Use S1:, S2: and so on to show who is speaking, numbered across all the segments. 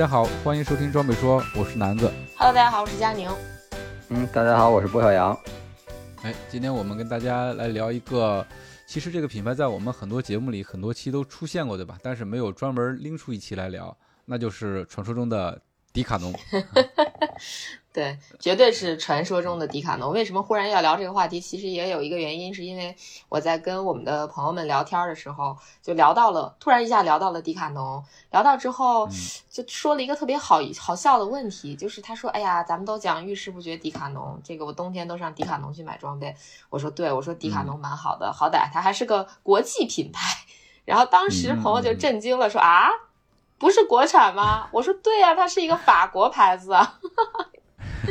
S1: 家好，欢迎收听装备说，我是南子。
S2: Hello，大家好，我是佳宁。
S3: 嗯，大家好，我是郭小阳。
S1: 哎，今天我们跟大家来聊一个，其实这个品牌在我们很多节目里很多期都出现过，对吧？但是没有专门拎出一期来聊，那就是传说中的迪卡侬。
S2: 对，绝对是传说中的迪卡侬。为什么忽然要聊这个话题？其实也有一个原因，是因为我在跟我们的朋友们聊天的时候，就聊到了，突然一下聊到了迪卡侬。聊到之后，就说了一个特别好好笑的问题，就是他说：“哎呀，咱们都讲遇事不决迪卡侬，这个我冬天都上迪卡侬去买装备。”我说：“对，我说迪卡侬蛮好的，好歹它还是个国际品牌。”然后当时朋友就震惊了，说：“啊，不是国产吗？”我说：“对呀，它是一个法国牌子。”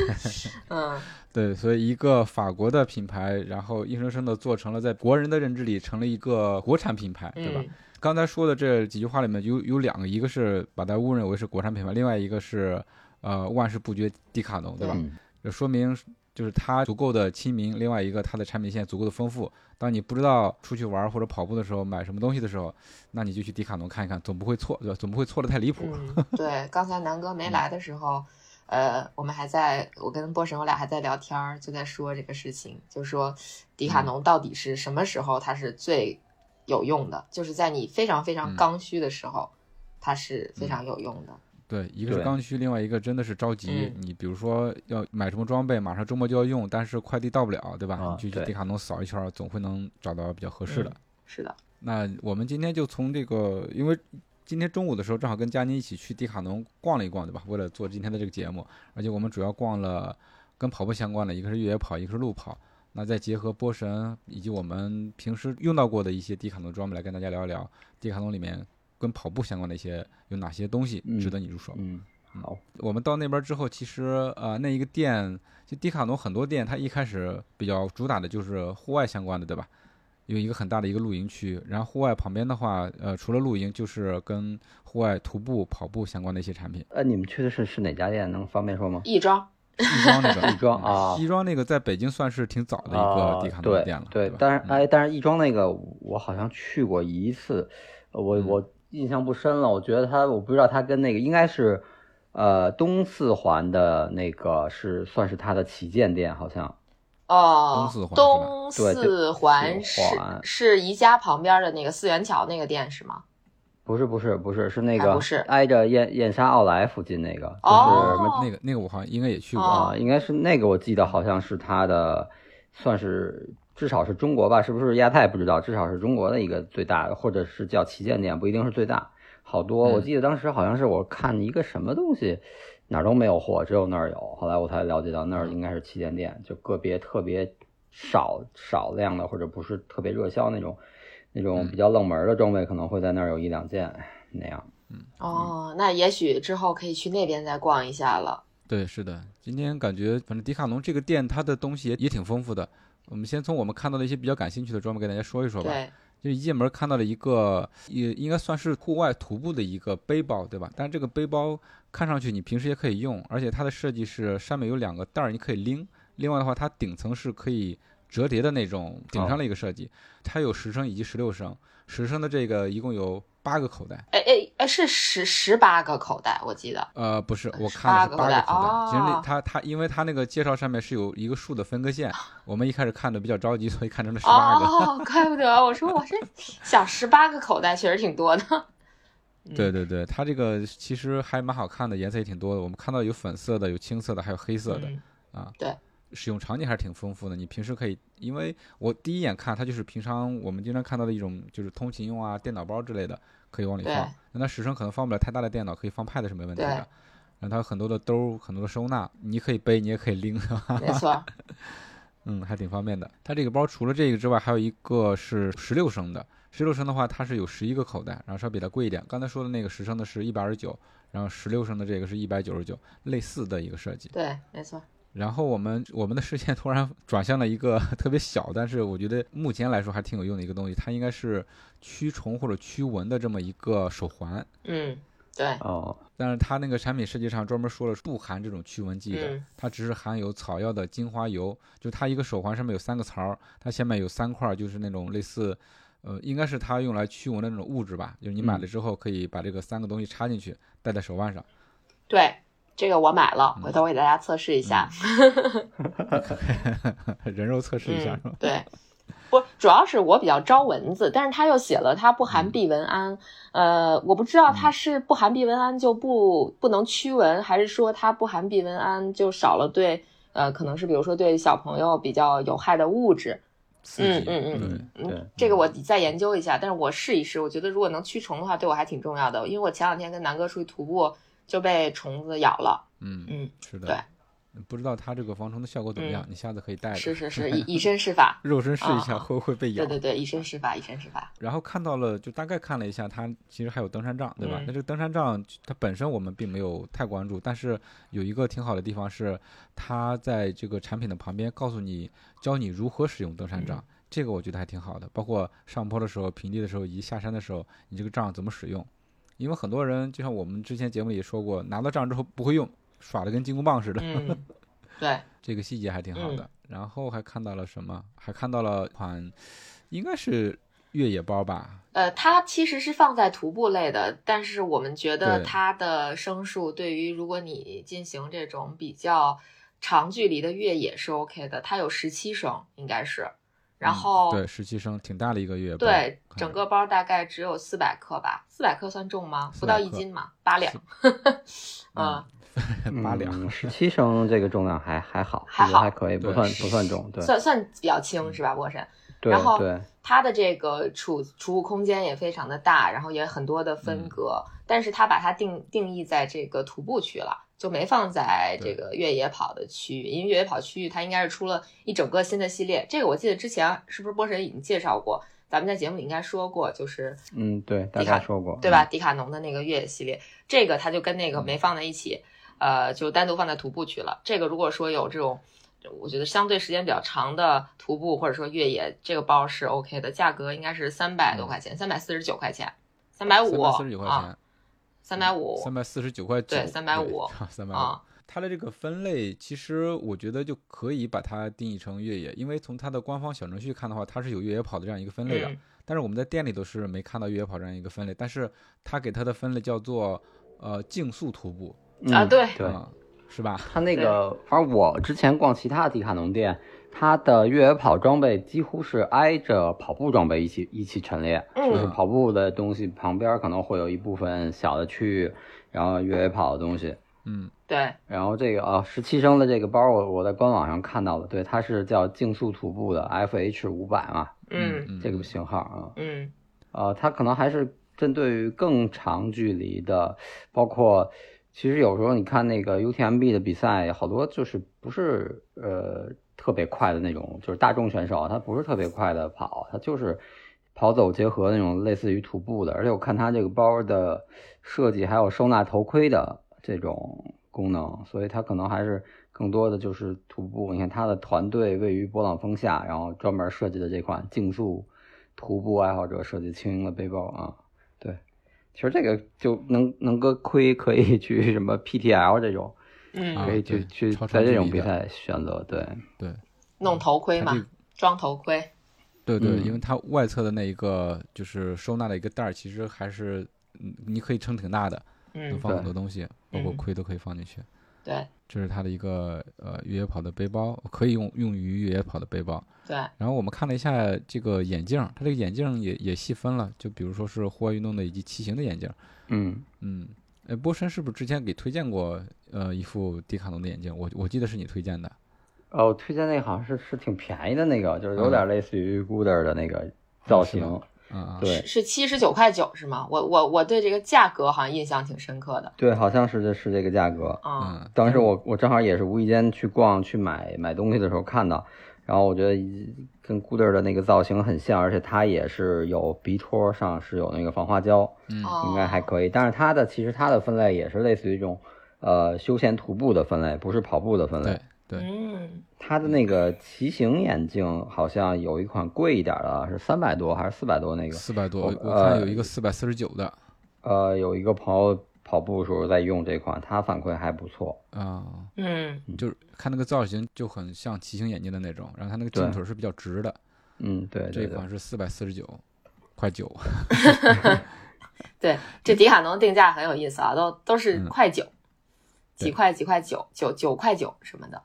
S2: 嗯，
S1: 对，所以一个法国的品牌，然后硬生生的做成了在国人的认知里成了一个国产品牌，对吧？刚才说的这几句话里面有有两个，一个是把它误认为是国产品牌，另外一个是呃万事不绝迪卡侬，对吧？这说明就是它足够的亲民，另外一个它的产品线足够的丰富。当你不知道出去玩或者跑步的时候买什么东西的时候，那你就去迪卡侬看一看，总不会错，对吧？总不会错的太离谱。
S2: 对，刚才南哥没来的时候。呃，我们还在，我跟波神我俩还在聊天儿，就在说这个事情，就说迪卡侬到底是什么时候它是最有用的？就是在你非常非常刚需的时候，它是非常有用的。
S1: 对，一个是刚需，另外一个真的是着急。你比如说要买什么装备，马上周末就要用，但是快递到不了，对吧？你就去迪卡侬扫一圈，总会能找到比较合适的。
S2: 是的。
S1: 那我们今天就从这个，因为。今天中午的时候，正好跟佳妮一起去迪卡侬逛了一逛，对吧？为了做今天的这个节目，而且我们主要逛了跟跑步相关的，一个是越野跑，一个是路跑。那再结合波神以及我们平时用到过的一些迪卡侬装备，来跟大家聊一聊迪卡侬里面跟跑步相关的一些有哪些东西值得你入手。
S3: 嗯，好。
S1: 我们到那边之后，其实呃，那一个店就迪卡侬很多店，它一开始比较主打的就是户外相关的，对吧？有一个很大的一个露营区，然后户外旁边的话，呃，除了露营，就是跟户外徒步、跑步相关的一些产品。
S3: 呃，你们去的是是哪家店？能方便说吗？
S2: 亦庄，
S1: 亦庄那个
S3: 亦庄啊，
S1: 亦庄那个在北京算是挺早的一个迪卡侬店了，
S3: 对，但是哎，但是亦庄那个我好像去过一次，我我印象不深了。我觉得它，我不知道它跟那个应该是，呃，东四环的那个是算是它的旗舰店，好像。
S2: 哦，
S1: 东
S2: 四环是是宜家旁边的那个四元桥那个店是吗？
S3: 不是不是不是是那个
S2: 不是。
S3: 挨着燕燕莎奥莱附近那个，
S2: 就是
S1: 那个那个我好像应该也去过。
S3: 啊，应该是那个我记得好像是它的，算是至少是中国吧，是不是？亚太不知道，至少是中国的一个最大的，或者是叫旗舰店，不一定是最大。好多我记得当时好像是我看一个什么东西。哪儿都没有货，只有那儿有。后来我才了解到，那儿应该是旗舰店，就个别特别少少量的，或者不是特别热销那种，那种比较冷门的装备，可能会在那儿有一两件那样。
S1: 嗯，
S2: 哦，那也许之后可以去那边再逛一下了。
S1: 对，是的，今天感觉反正迪卡侬这个店，它的东西也也挺丰富的。我们先从我们看到的一些比较感兴趣的装备给大家说一说吧。
S2: 对。
S1: 就一进门看到了一个，也应该算是户外徒步的一个背包，对吧？但这个背包看上去你平时也可以用，而且它的设计是上面有两个袋儿，你可以拎。另外的话，它顶层是可以折叠的那种顶上的一个设计，它有十升以及十六升，十升的这个一共有。八个口袋，
S2: 哎哎哎，是十十八个口袋，我记得。
S1: 呃，不是，我看是八个口
S2: 袋。
S1: 其实那他他，因为他那个介绍上面是有一个数的分割线，我们一开始看的比较着急，所以看成了十八个。
S2: 哦，怪不得，我说我这想十八个口袋确实挺多的。
S1: 对对对，它这个其实还蛮好看的，颜色也挺多的。我们看到有粉色的，有青色的，还有黑色的啊。
S2: 对。
S1: 使用场景还是挺丰富的。你平时可以，因为我第一眼看它就是平常我们经常看到的一种，就是通勤用啊，电脑包之类的。可以往里放，那它实升可能放不了太大的电脑，可以放 Pad 是没问题的。然后它有很多的兜，很多的收纳，你可以背，你也可以拎？
S2: 没错。
S1: 嗯，还挺方便的。它这个包除了这个之外，还有一个是十六升的。十六升的话，它是有十一个口袋，然后稍微比它贵一点。刚才说的那个十升的是一百二十九，然后十六升的这个是一百九十九，类似的一个设计。
S2: 对，没错。
S1: 然后我们我们的视线突然 转向了一个特别小，但是我觉得目前来说还挺有用的一个东西，它应该是驱虫或者驱蚊的这么一个手环。
S2: 嗯，对。
S3: 哦，
S1: 但是它那个产品设计上专门说了不含这种驱蚊剂的，
S2: 嗯
S1: 它只是含有草药的精华油。就它一个手环上面有三个槽儿，它下面有三块儿，就是那种类似。呃，应该是它用来驱蚊的那种物质吧，就是你买了之后可以把这个三个东西插进去，戴在手腕上。
S2: 对，这个我买了，回头我给大家测试一下。
S1: 人肉测试一下是吧？
S2: 对，不，主要是我比较招蚊子，但是他又写了它不含避蚊胺，呃，我不知道它是不含避蚊胺就不不能驱蚊，还是说它不含避蚊胺就少了对呃，可能是比如说对小朋友比较有害的物质。嗯嗯嗯，嗯
S3: 对，
S2: 这个我再研究一下，但是我试一试，我觉得如果能驱虫的话，对我还挺重要的，因为我前两天跟南哥出去徒步就被虫子咬了。
S1: 嗯，
S2: 嗯，
S1: 是的。
S2: 对，
S1: 不知道它这个防虫的效果怎么样，你下次可以带着。
S2: 是是是，以 以身试法。
S1: 肉身试一下
S2: 啊
S1: 会不会被咬。
S2: 对对对，以身试法，以身试法。
S1: 然后看到了，就大概看了一下，它其实还有登山杖，对吧？
S2: 嗯
S1: 那这个登山杖它本身我们并没有太关注，但是有一个挺好的地方是，它在这个产品的旁边告诉你，教你如何使用登山杖。
S2: 嗯
S1: 这个我觉得还挺好的，包括上坡的时候、平地的时候以及下山的时候，你这个杖怎么使用？因为很多人就像我们之前节目里也说过，拿到账之后不会用，耍的跟金箍棒似的。
S2: 嗯，对，
S1: 这个细节还挺好
S2: 嗯
S1: 的。然后还看到了什么？还看到了款，应该是越野包吧？
S2: 呃，它其实是放在徒步类的，但是我们觉得它的升数对于如果你进行这种比较长距离的越野是 OK 的，它有十七升，应该是。然
S1: 嗯
S2: 后、
S1: 对十七升，挺大的一个月包。
S2: 对整个包大概只有四百克吧，四百克算重吗？不到一斤嘛，八两。嗯，
S1: 八两，
S3: 十七升这个重量还还好，
S2: 还好
S3: 还可以，不算不算重，对
S2: 算算比较轻是吧，博神？
S3: 对
S2: 然后
S3: 对，
S2: 它的这个储储物空间也非常的大，然后也很多的分
S1: 嗯
S2: 隔，但是它把它定定义在这个徒步区了，就没放在这个越野跑的区域，因为越野跑区域它应该是出了一整个新的系列，这个我记得之前是不是波神已经介绍过，咱们在节目里应该说过，就是
S3: 嗯对，大
S2: 迪卡
S3: 说过，
S2: 对吧？迪卡侬的那个越野系列，这个它就跟那个
S1: 嗯
S2: 没放在一起，呃，就单独放在徒步区了。这个如果说有这种，我觉得相对时间比较长的徒步或者说越野，这个包是 OK 的，价格应该是三百多块钱，三百四十九块钱，三百五，
S1: 三百四十九块
S2: 啊
S1: 钱，，
S2: 三百五
S1: 三百四十九块九，
S2: 对三百五
S1: 三百五
S2: 啊。
S1: 它的这个分类，其实我觉得就可以把它定义成越野，因为从它的官方小程序看的话，它是有越野跑的这样一个分类的。
S2: 嗯
S1: 但是我们在店里都是没看到越野跑这样一个分类，但是它给它的分类叫做呃竞速徒步，
S2: 啊，
S3: 嗯
S2: 对，
S3: 对，
S1: 啊是吧？
S3: 它那个，反正我之前逛其他迪卡侬店，它的越野跑装备几乎是挨着跑步装备一起一起陈列，
S2: 嗯。
S3: 就是跑步的东西旁边可能会有一部分小的区域，然后越野跑的东西。
S1: 嗯，
S2: 对，
S3: 然后这个啊，十七升的这个包我我在官网上看到了，对，它是叫竞速徒步的 FH 五百嘛，
S2: 嗯
S1: 嗯，
S3: 这个型号啊，
S2: 嗯。
S3: 呃，它可能还是针对于更长距离的，包括其实有时候你看那个 UTMB 的比赛，好多就是不是呃特别快的那种，就是大众选手，他不是特别快的跑，他就是跑走结合那种类似于徒步的，而且我看他这个包的设计还有收纳头盔的这种功能，所以它可能还是更多的就是徒步。你看他的团队位于勃朗峰下，然后专门设计的这款竞速徒步爱好者设计轻盈的背包啊，其实这个就能能搁盔可以去什么 PTL 这种，
S2: 嗯，
S1: 啊
S3: 可以去
S1: 对
S3: 去在这种比赛选择，对，
S1: 对，
S2: 弄头盔嘛，装头盔，
S1: 对对，
S3: 嗯。
S1: 因为它外侧的那一个就是收纳的一个袋儿，其实还是嗯你可以撑挺大的，能
S2: 嗯，
S1: 放很多东西，包括
S2: 嗯。
S1: 盔都可以放进去。
S2: 对
S1: 这是它的一个呃越野跑的背包，可以用用于越野跑的背包。
S2: 对，
S1: 然后我们看了一下这个眼镜，它这个眼镜也也细分了，就比如说是户外运动的以及骑行的眼镜。
S3: 嗯，
S1: 嗯，哎，波神是不是之前给推荐过呃一副迪卡侬的眼镜？我我记得是你推荐的。
S3: 哦，推荐那个好像是是挺便宜的那个，就是有点类似于 Gooder 的那个造型，
S1: 嗯嗯，
S3: 对
S2: 是是七十九块九是吗？我我我对这个价格好像印象挺深刻的，
S3: 对，好像是这是这个价格。
S2: 嗯
S1: 嗯，
S3: 当时我我正好也是无意间去逛去买买东西的时候看到，然后我觉得跟 Gooder 的那个造型很像，而且它也是有鼻托上是有那个防滑胶，
S1: 嗯，
S3: 应该还可以。但是它的其实它的分类也是类似于一种呃休闲徒步的分类，不是跑步的分类。
S1: 对，
S2: 嗯，
S3: 它的那个骑行眼镜好像有一款贵一点的，是三百多还是四百多那个？
S1: 四百多，
S3: 我
S1: 我看有一个四百四十九的。
S3: 呃，有一个朋友跑步的时候在用这款，他反馈还不错。
S1: 啊，
S2: 嗯，
S1: 就是看那个造型就很像骑行眼镜的那种，然后它那个镜腿是比较直的。
S3: 嗯，对
S1: 这
S3: 对对。
S1: 款是四百四十九，块九。
S2: 对，这迪卡侬定价很有意思啊，都都是
S1: 嗯
S2: 快九，几块几块九，九九块九什么的。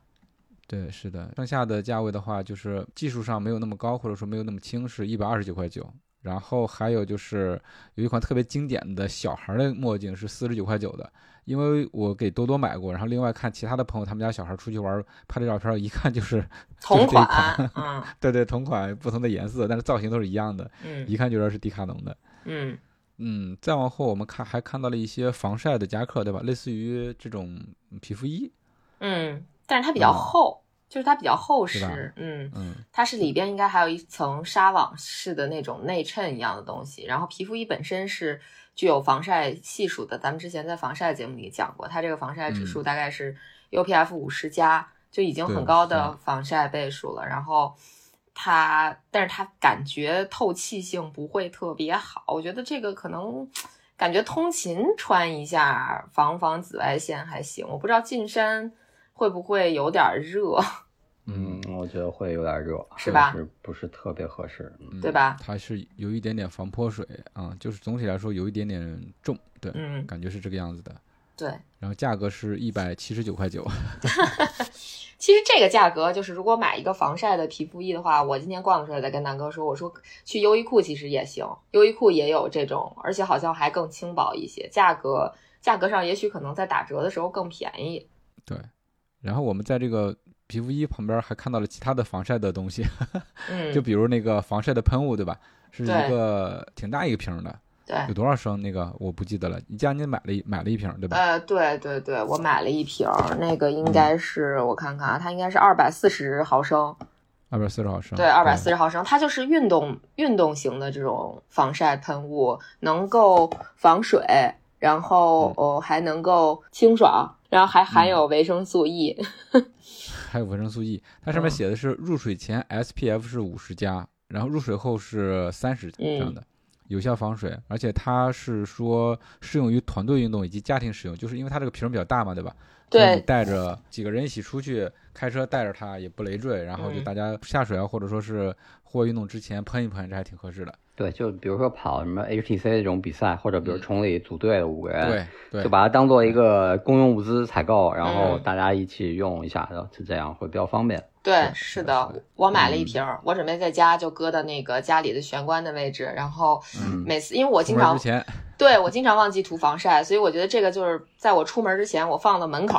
S1: 对，是的，剩下的价位的话，就是技术上没有那么高，或者说没有那么轻，是一百二十九块九。然后还有就是有一款特别经典的小孩的墨镜是四十九块九的，因为我给多多买过，然后另外看其他的朋友他们家小孩出去玩拍的照片，一看就是
S2: 同
S1: 就是这一
S2: 款，嗯
S1: 对对同款不同的颜色，但是造型都是一样的，
S2: 嗯
S1: 一看就知道是迪卡侬的。
S2: 嗯
S1: 嗯，再往后我们看还看到了一些防晒的夹克，对吧？类似于这种皮肤衣，
S2: 嗯，但是它比较
S1: 嗯。
S2: 厚，就是它比较厚实，嗯，
S1: 嗯，
S2: 它是里边应该还有一层纱网式的那种内衬一样的东西，然后皮肤衣本身是具有防晒系数的，咱们之前在防晒节目里讲过，它这个防晒指数大概是 UPF 五十加，就已经很高的。防晒倍数了，然后。它，但是它感觉透气性不会特别好，我觉得这个可能感觉通勤穿一下防防紫外线还行，我不知道进山会不会有点热，
S1: 嗯
S3: 嗯，我觉得会有点热，
S2: 是吧
S3: 是不是特别合适？嗯
S1: 嗯
S2: 对吧
S1: 它是有一点点防泼水啊，就是总体来说有一点点重，对，
S2: 嗯，
S1: 感觉是这个样子的。
S2: 对。
S1: 然后价格是一百七十九块九，
S2: 其实这个价格就是，如果买一个防晒的皮肤衣的话，我今天逛的时候也在跟南哥说，我说去优衣库其实也行，优衣库也有这种，而且好像还更轻薄一些，价格价格上也许可能在打折的时候更便宜。
S1: 对。然后我们在这个皮肤衣旁边还看到了其他的防晒的东西，
S2: 嗯，
S1: 就比如那个防晒的喷雾，对吧？是一个挺大一个瓶的，
S2: 对，
S1: 有多少升？那个我不记得了。你家你买了一买了一瓶，对吧？
S2: 呃，对对对，我买了一瓶，那个应该是、我看看啊，它应该是二百四十毫升，
S1: 二百四十毫升。
S2: 对，二百四十毫升，它就是运动运动型的这种防晒喷雾，能够防水，然后
S1: 嗯
S2: 哦还能够清爽，然后还含有维生素 E。
S1: 还有维生素 E，它上面
S2: 嗯
S1: 写的是入水前 SPF 是五十加，然后入水后是三十这样的，有效防水，而且它是说适用于团队运动以及家庭使用，就是因为它这个瓶儿比较大嘛，对吧？
S2: 对
S1: 带着几个人一起出去开车，带着它也不累赘，然后就
S2: 嗯
S1: 大家下水啊，或者说是户外运动之前喷一喷，这还挺合适的。
S3: 对，就比如说跑什么 HTC 这种比赛，或者比如
S1: 嗯。
S3: 崇礼组队的五个人，
S1: 对对。
S3: 就把它当做一个公用物资采购，然后
S2: 嗯。
S3: 大家一起用一下，然后就这样会比较方便。
S2: 对，
S1: 是的
S2: 我买了一
S1: 嗯。
S2: 瓶儿，我准备在家就搁到那个家里的玄关的位置，然后
S3: 嗯
S2: 每次因为我经常对我经常忘记涂防晒，所以我觉得这个就是在我出门之前我放到门口，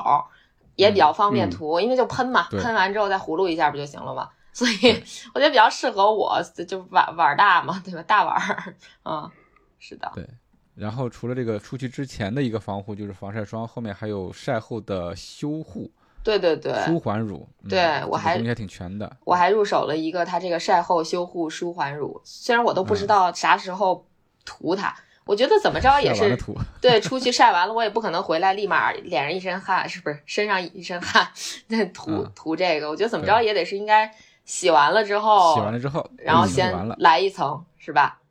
S2: 也比较方便
S3: 嗯。
S2: 涂，因为就喷嘛，
S1: 对
S2: 喷完之后再葫芦一下不就行了吗？所以 我觉得比较适合我，就碗碗大嘛，对吧？大碗儿，嗯，是的，对
S1: 然后除了这个出去之前的一个防护，就是防晒霜，后面还有晒后的修护
S2: 对对对，
S1: 舒缓乳。嗯
S2: 对我还
S1: 个东西还挺全的。
S2: 我还入手了一个它这个晒后修护舒缓乳，虽然我都不知道啥时候涂它，我觉得怎么着 也是对，出去晒完了，我也不可能回来立马脸上一身汗，是不是？身上一身汗，那涂、
S1: 嗯
S2: 涂这个，我觉得怎么着也得是应该洗完了之后，
S1: 洗完了之后，
S2: 然后。先来一层，是吧？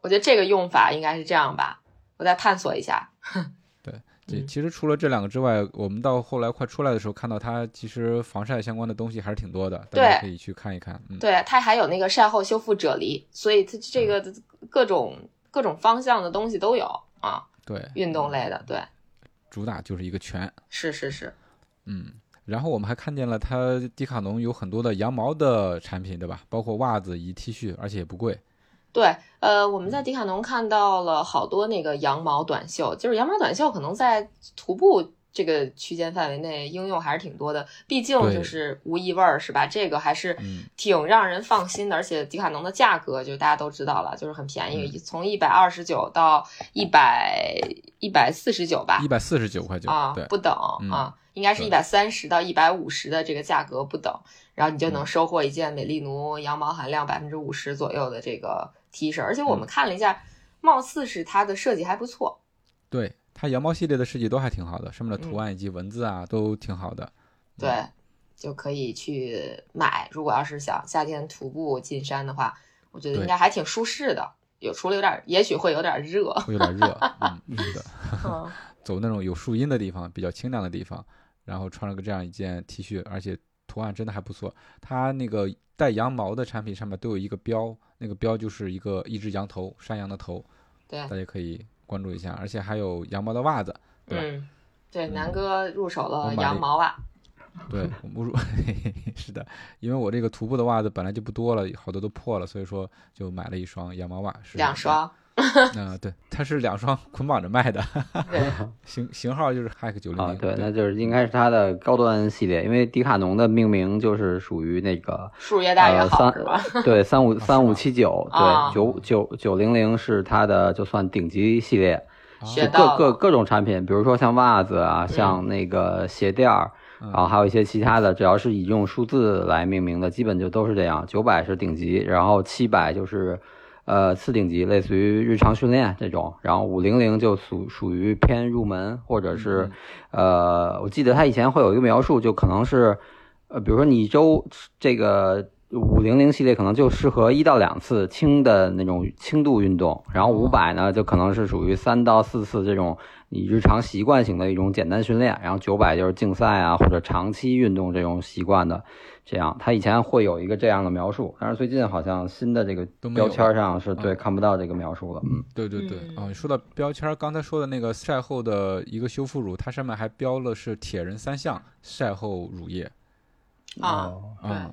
S2: 我觉得这个用法应该是这样吧，我再探索一下。
S1: 这
S2: 嗯
S1: 其实除了这两个之外，我们到后来快出来的时候，看到它其实防晒相关的东西还是挺多的，大家可以去看一看。嗯，
S2: 对，它还有那个晒后修复啫喱，所以它这个各种各种方向的东西都有啊，
S1: 对，
S2: 运动类的，对，
S1: 主打就是一个全。
S2: 是是是，
S1: 嗯，然后我们还看见了它迪卡侬有很多的羊毛的产品，对吧？包括袜子以及 T 恤，而且也不贵。
S2: 对，呃，我们在迪卡侬看到了好多那个羊毛短袖，就是羊毛短袖可能在徒步这个区间范围内应用还是挺多的，毕竟就是无异味儿，是吧？这个还是
S1: 嗯。
S2: 挺让人放心的，而且迪卡侬的价格就大家都知道了，就是很便宜，从一百二十九到一百一百四十九吧。
S1: 一，百四十九块九，
S2: 啊
S1: 对，
S2: 不等
S1: 嗯。
S2: 啊，应该是一
S1: 对
S2: 百三十到一百五十的这个价格不等，然后你就
S1: 嗯
S2: 能收获一件美丽奴羊毛含量百分之五十左右的这个 T 恤，而且我们看了一下，貌似是它的设计还不错，
S1: 对，它羊毛系列的设计都还挺好的，上面的
S2: 嗯
S1: 图案以及文字啊都挺好的。
S2: 对，就可以去买。如果要是想夏天徒步进山的话，我觉得应该还挺舒适的。有除了有点，也许会有点热。
S1: 会有点热，嗯，是的，
S2: 嗯
S1: 走那种有树荫的地方，比较清凉的地方，然后穿了个这样一件 T 恤，而且图案真的还不错。它那个带羊毛的产品上面都有一个标，那个标就是一个一只羊头，山羊的头，
S2: 对，
S1: 大家可以关注一下。而且还有羊毛的袜子，对？
S2: 嗯，对，
S1: 嗯
S2: 南哥入手了羊毛袜。
S1: 对，我不入 是的，因为我这个徒步的袜子本来就不多了，好多都破了，所以说就买了一双羊毛袜，是
S2: 两。双，
S1: 嗯、对，它是两双捆绑着卖的，
S2: 对，
S1: 型型号就是 Hack 九零
S3: 啊，
S1: 零。
S3: 对，那就是应该是它的高端系列，因为迪卡侬的命名就是属于那个
S2: 数越大越
S3: 呃
S2: 好，是吧？
S3: 三对三五三五七九，
S2: 啊
S3: 对九九九零零是它的就算顶级系列，各各各种产品，比如说像袜子啊，像那个鞋垫儿，
S1: 嗯
S3: 然后还有一些其他的，只要是以这种数字来命名的，基本就都是这样。九百是顶级，然后七百就是呃次顶级，类似于日常训练这种，然后五零零就属属于偏入门，或者是呃，我记得他以前会有一个描述，就可能是呃，比如说你一周这个。五零零系列可能就适合一到两次轻的那种轻度运动，然后五百呢就可能是属于三到四次这种你日常习惯性的一种简单训练，然后九百就是竞赛啊或者长期运动这种习惯的，这样。它以前会有一个这样的描述，但是最近好像新的这个
S1: 都没有
S3: 标签上是对
S1: 嗯
S3: 看不到这个描述了，嗯，
S1: 对对对，
S2: 嗯
S1: 啊，你说到标签，刚才说的那个晒后的一个修复乳，它上面还标了是铁人三项晒后乳液
S2: 啊，
S3: 哦
S2: 对
S1: 啊、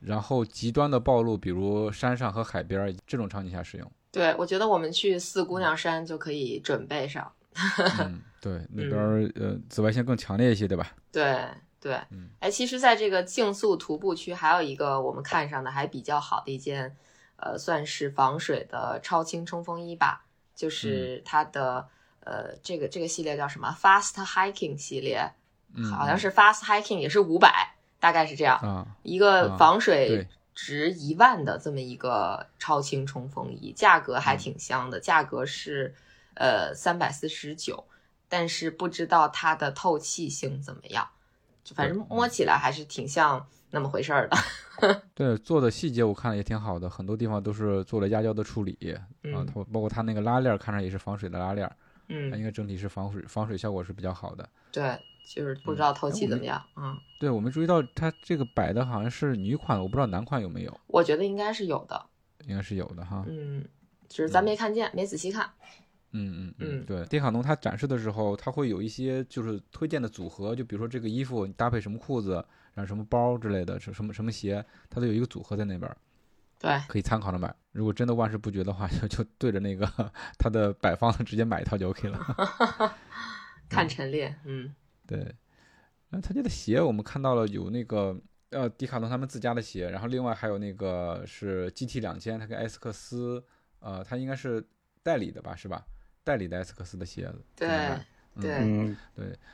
S1: 然后极端的暴露，比如山上和海边儿这种场景下使用，
S2: 对，我觉得我们去四姑娘山就可以准备上。
S1: 嗯，对，那边儿呃紫外线更强烈一些，对吧？
S2: 对对
S1: 嗯，
S2: 哎，其实，在这个竞速徒步区，还有一个我们看上的还比较好的一件，呃，算是防水的超轻冲锋衣吧，
S1: 嗯
S2: 就是它的、呃，这个这个系列叫什么？Fast Hiking 系列，
S1: 嗯，
S2: 好像是 Fast Hiking 也是五百，大概是这样，
S1: 啊，
S2: 一个
S1: 啊
S2: 防水值一万的这么一个超轻冲锋衣，价格还挺香的，价格是呃三百四十九，但是不知道它的透气性怎么样，就反正摸起来还是挺像那么回事儿的。
S1: 对，做的细节我看了也挺好的，很多地方都是做了压胶的处理啊，
S2: 嗯
S1: 它包括它那个拉链儿看着也是防水的拉链儿，它
S2: 嗯，
S1: 应该整体是防水防水效果是比较好的。
S2: 对，就是不知道透气怎么样。嗯，
S1: 对，我没注意到它这个摆的好像是女款，我不知道男款有没有，
S2: 我觉得应该是有的。
S1: 应该是有的哈。
S2: 嗯，只是咱没看见，没仔细看。
S1: 嗯嗯
S2: 嗯
S1: 对，迪卡侬它展示的时候，它会有一些就是推荐的组合，就比如说这个衣服你搭配什么裤子，然后什么包之类的，什什么什么鞋，它都有一个组合在那边儿，
S2: 对，
S1: 可以参考着买。如果真的万事不绝的话，就就对着那个 它的摆放直接买一套就 OK 了。
S2: 看陈列。嗯
S1: 对，然后他家的鞋我们看到了有那个呃迪卡侬他们自家的鞋，然后另外还有那个是 GT 两千，他跟埃斯克斯呃他应该是代理的吧，是吧？代理的埃斯克斯的鞋子。
S2: 对对
S3: 嗯，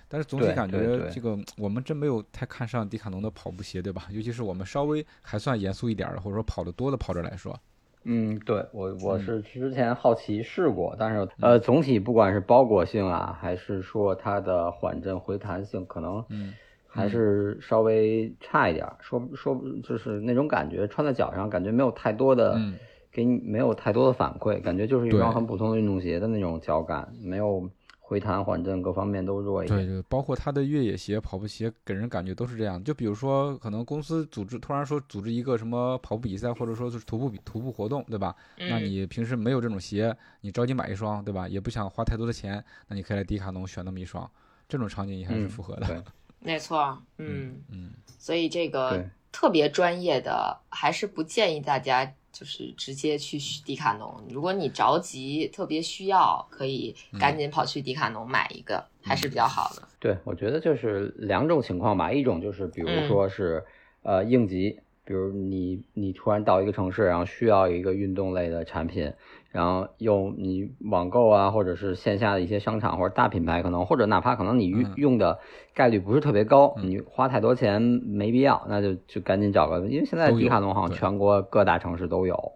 S1: 但是总体感
S3: 对对
S1: 觉这个我们真没有太看上迪卡侬的跑步鞋，对吧？尤其是我们稍微还算严肃一点儿的，或者说跑得多的跑者来说，
S3: 嗯，对我我
S1: 嗯
S3: 是之前好奇试过，但是呃，总体不管是包裹性啊，还是说它的缓震回弹性，可能
S1: 嗯
S3: 还是稍微差一点儿。说说就是那种感觉，穿在脚上感觉没有太多的，
S1: 嗯
S3: 给你没有太多的反馈，感觉就是一双很普通的运动鞋的那种脚感，没有回弹、缓震各方面都弱一
S1: 对，对。包括它的越野鞋、跑步鞋，给人感觉都是这样。就比如说，可能公司组织突然说组织一个什么跑步比赛，或者说是徒步徒步活动，对吧？那
S2: 嗯
S1: 你平时没有这种鞋，你着急买一双，对吧？也不想花太多的钱，那你可以来迪卡侬选那么一双，这种场景也还是
S3: 嗯
S1: 符合的。
S3: 对
S2: 没错。嗯。
S1: 嗯，
S2: 所以这个特别专业的，还是不建议大家就是直接去迪卡侬。如果你着急，特别需要，可以赶紧跑去迪卡侬买一个，还是比较好的。
S3: 对，我觉得就是两种情况吧，一种就是比如说是呃应急，比如你你突然到一个城市，然后需要一个运动类的产品。然后用你网购啊，或者是线下的一些商场或者大品牌，可能或者哪怕可能你用用的概率不是特别高，你花太多钱没必要，那就就赶紧找个，因为现在迪卡侬好像全国各大城市都有，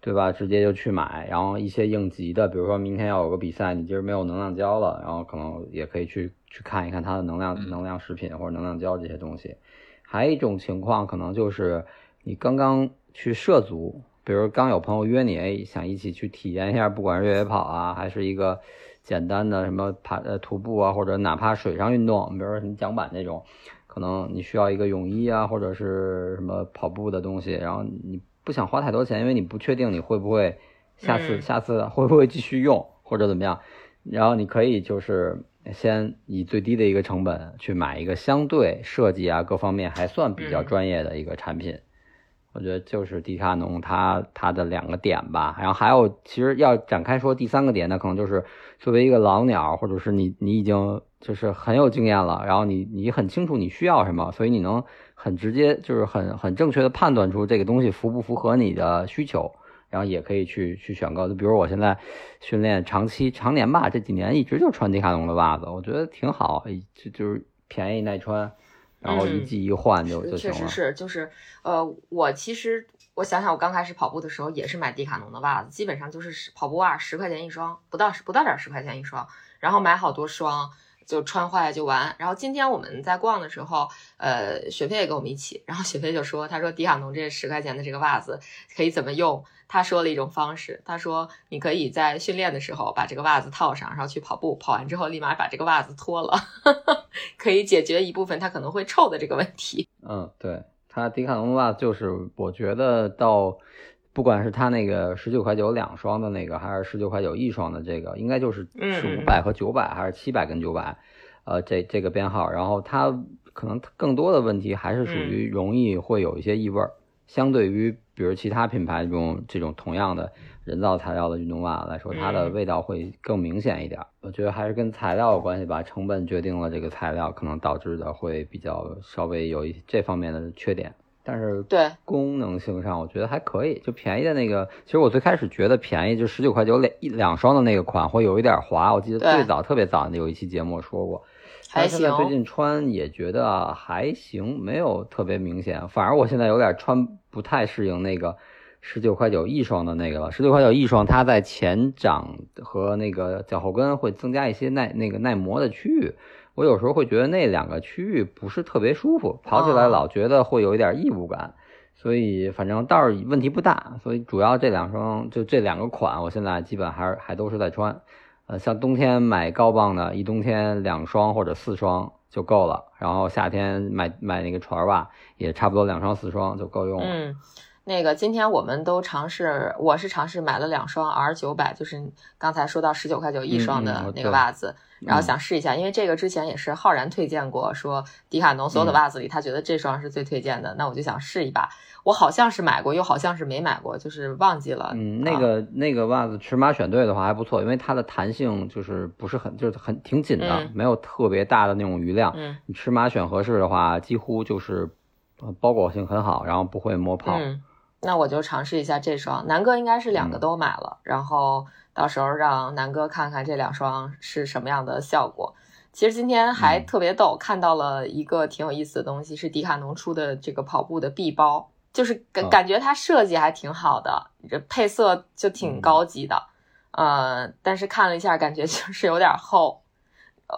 S3: 对吧？直接就去买。然后一些应急的，比如说明天要有个比赛，你今儿没有能量胶了，然后可能也可以去去看一看它的能量能量食品或者能量胶这些东西。还有一种情况可能就是你刚刚去涉足。比如刚有朋友约你，哎，想一起去体验一下，不管是越野跑啊，还是一个简单的什么爬呃徒步啊，或者哪怕水上运动，比如说什么桨板那种，可能你需要一个泳衣啊，或者是什么跑步的东西，然后你不想花太多钱，因为你不确定你会不会下次下次会不会继续用或者怎么样，然后你可以就是先以最低的一个成本去买一个相对设计啊各方面还算比较专业的一个产品。我觉得就是迪卡侬它它的两个点吧，然后还有其实要展开说第三个点，那可能就是作为一个老鸟，或者是你你已经就是很有经验了，然后你你很清楚你需要什么，所以你能很直接就是很很正确的判断出这个东西符不符合你的需求，然后也可以去去选购。就比如我现在训练长期常年吧，这几年一直就穿迪卡侬的袜子，我觉得挺好，就就是便宜耐穿。然后一季一换就就
S2: 确实是，就是呃，我其实我想想，我刚开始跑步的时候也是买迪卡侬的袜子，基本上就是跑步袜十块钱一双，不到不到点十块钱一双，然后买好多双。就穿坏就完。然后今天我们在逛的时候，呃，雪飞也跟我们一起。然后雪飞就说：“他说迪卡侬这十块钱的这个袜子可以怎么用？他说了一种方式，他说你可以在训练的时候把这个袜子套上，然后去跑步，跑完之后立马把这个袜子脱了，可以解决一部分它可能会臭的这个问题。”
S3: 嗯，对，它迪卡侬袜子就是我觉得到。不管是它那个十九块九两双的那个，还是十九块九一双的这个，应该就是是五百和九百，还是七百跟九百，呃，这这个编号。然后它可能更多的问题还是属于容易会有一些异味儿，相对于比如其他品牌这种这种同样的人造材料的运动袜来说，它的味道会更明显一点。我觉得还是跟材料有关系吧，成本决定了这个材料可能导致的会比较稍微有一这方面的缺点。但是
S2: 对
S3: 功能性上，我觉得还可以。就便宜的那个，其实我最开始觉得便宜，就十九块九两一两双的那个款会有一点滑。我记得最早特别早的有一期节目说过，
S2: 还行。
S3: 最近穿也觉得还行，没有特别明显。反而我现在有点穿不太适应那个十九块九一双的那个了。十九块九一双，它在前掌和那个脚后跟会增加一些耐那个耐磨的区域。我有时候会觉得那两个区域不是特别舒服，跑起来老觉得会有一点异物感，所以反正倒是问题不大。所以主要这两双就这两个款，我现在基本还是还都是在穿。呃，像冬天买高帮的，一冬天两双或者四双就够了。然后夏天买买那个船袜，也差不多两双四双就够用了。
S2: 那个今天我们都尝试，我是尝试买了两双 R 九百，就是刚才说到十九块九一双的那个袜子。然后想试一下，因为这个之前也是浩然推荐过，说迪卡侬所有的袜子里，他觉得这双是最推荐的。那我就想试一把。我好像是买过，又好像是没买过，就是忘记了。
S3: 嗯，那个那个袜子尺码选对的话还不错，因为它的弹性就是不是很，就是很挺紧的，没有特别大的那种余量。
S2: 嗯，
S3: 你尺码选合适的话，几乎就是包裹性很好，然后不会磨泡。
S2: 嗯，那我就尝试一下这双。南哥应该是两个都买了，然后。到时候让南哥看看这两双是什么样的效果。其实今天还特别逗，看到了一个挺有意思的东西，是迪卡侬出的这个跑步的臂包，就是感感觉它设计还挺好的，这配色就挺高级的，呃，但是看了一下，感觉 就是有点厚。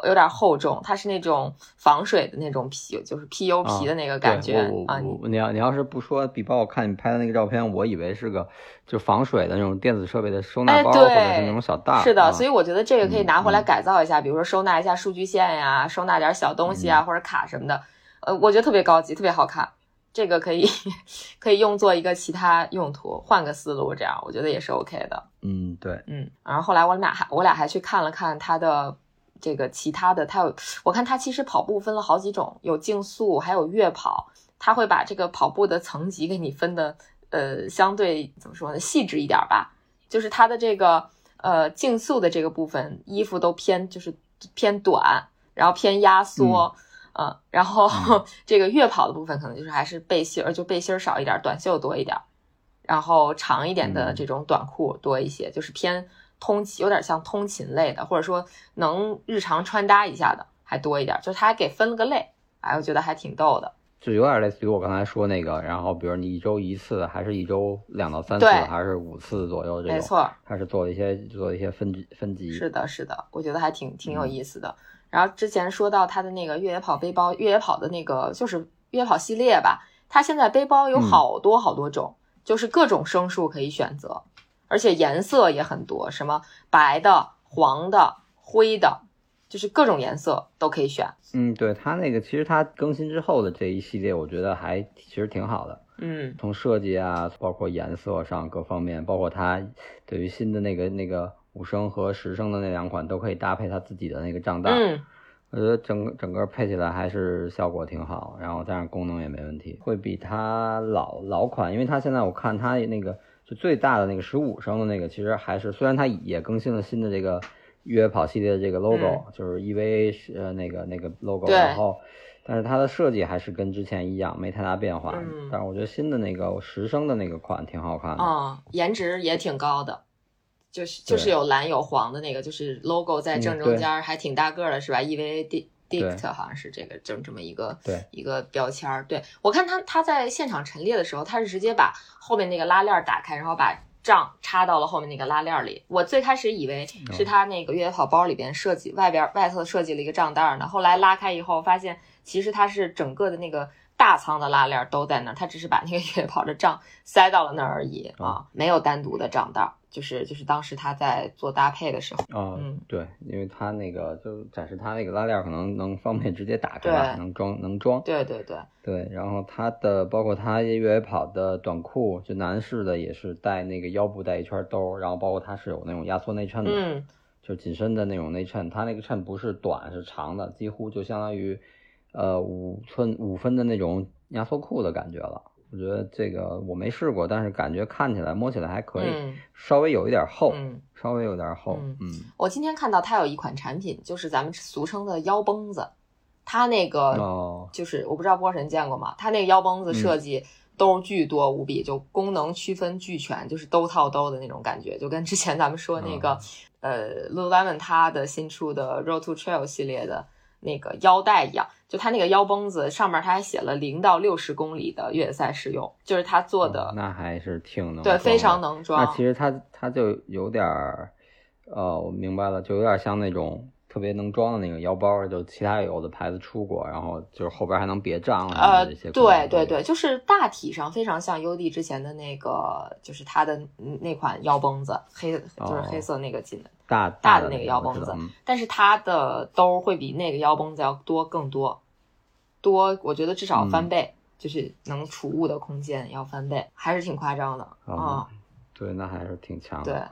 S2: 有点厚重，它是那种防水的那种皮，就是 PU 皮的那个感觉啊。
S3: 你你要你要是不说比方，我看你拍的那个照片，我以为是个就防水的那种电子设备的收纳包，或者是那种小袋。
S2: 是的，所以我觉得这个可以拿回来改造一下，比如说收纳一下数据线呀，收纳点小东西啊，或者卡什么的。呃，我觉得特别高级，特别好看。这个可以 可以用作一个其他用途，换个思路，这样我觉得也是 OK 的。
S3: 嗯，对，
S2: 嗯。然后后来我俩还我俩还去看了看它的。这个其他的，它有，我看它其实跑步分了好几种，有竞速，还有越跑，它会把这个跑步的层级给你分的呃相对怎么说呢细致一点吧，就是它的这个呃竞速的这个部分衣服都偏就是偏短，然后偏压缩，嗯，然后 这个月跑的部分可能就是还是背心儿，就背心儿少一点，短袖多一点，然后长一点的这种短裤多一些，就是偏通勤，有点像通勤类的，或者说能日常穿搭一下的还多一点，就是它还给分了个类，哎，我觉得还挺逗的。
S3: 就有点类似于我刚才说那个，然后比如你一周一次，还是一周两到三次，还是五次左右这种，
S2: 没错，
S3: 它是做了一些做了一些分级分级。
S2: 是的，是的，我觉得还挺挺有
S3: 嗯
S2: 意思的。然后之前说到它的那个越野跑背包，越野跑的那个就是越野跑系列吧，它现在背包有
S3: 嗯
S2: 好多好多种，就是各种升数可以选择，而且颜色也很多，什么白的、黄的、灰的，就是各种颜色都可以选。
S3: 嗯，对它那个其实它更新之后的这一系列，我觉得还其实挺好的。
S2: 嗯
S3: 从设计啊，包括颜色上各方面，包括它对于新的那个那个五升和十升的那两款，都可以搭配它自己的那个账单。
S2: 嗯，
S3: 我觉得整个整个配起来还是效果挺好，然后加上功能也没问题，会比它老老款，因为它现在我看它那个就最大的那个十五升的那个，其实还是虽然它也更新了新的这个越野跑系列的这个 logo，、就是 EVA 是呃那个那个 logo，然后但是它的设计还是跟之前一样，没太大变化。
S2: 嗯
S3: 但是我觉得新的那个十升的那个款挺好看的。
S2: 啊、颜值也挺高的，就是就是有蓝有黄的那个，就是 logo 在正中间，还挺大个儿的，是吧？EVA
S3: 对
S2: Dict 好像是这个，就这么一个
S3: 对
S2: 一个标签儿。对我看他他在现场陈列的时候，他是直接把后面那个拉链儿打开，然后把账插到了后面那个拉链儿里。我最开始以为
S3: 哦
S2: 是他那个越野跑包里边设计外边外侧设计了一个账袋儿呢，后来拉开以后发现，其实它是整个的那个。大仓的拉链儿都在那儿，他只是把那个越野跑的账塞到了那儿而已啊
S3: 哦，
S2: 没有单独的账单儿，就是就是当时他在做搭配的时候，
S3: 啊、
S2: 嗯。
S3: 对，因为他那个就展示他那个拉链，可能能方便直接打开吧，能装能装。
S2: 对对对，
S3: 对，然后他的包括他越野跑的短裤，就男士的也是带那个腰部带一圈兜，然后包括他是有那种压缩内衬的，
S2: 嗯。
S3: 就紧身的那种内衬，他那个衬不是短是长的，几乎就相当于呃五寸五分的那种压缩裤的感觉了。我觉得这个我没试过，但是感觉看起来摸起来还可以，
S2: 嗯
S3: 稍微有一点厚，
S2: 嗯。
S3: 稍微有点厚，
S2: 嗯
S3: 嗯
S2: 我今天看到它有一款产品，就是咱们俗称的腰绷子，它那个
S3: 哦，
S2: 就是我不知道波神见过吗？它那个腰绷子设计兜巨多无比，就功能区分俱全，就是兜套兜的那种感觉，就跟之前咱们说那个、呃 Lululemon 它的新出的 Road to Trail 系列的那个腰带一样，就它那个腰绷子上面它还写了零到六十公里的越野赛适用，就是它做的、
S3: 哦那还是挺能
S2: 对非常能装那
S3: 其。实它它就有点儿，呃，我明白了，就有点像那种特别能装的那个腰包，就其他有的牌子出过，然后就是后边还能别账啊
S2: 呃，
S3: 这些
S2: 对对对，就是大体上非常像 UD 之前的那个，就是它的嗯那款腰绷子，黑就是黑色那个紧的，
S3: 大
S2: 大的那
S3: 个
S2: 个腰绷子但是它的兜会比那个腰绷子要多更多，多我觉得至少翻倍，就是能储物的空间要翻倍，还是挺夸张的啊、
S3: 哦对，那还是挺强的。。
S2: 呃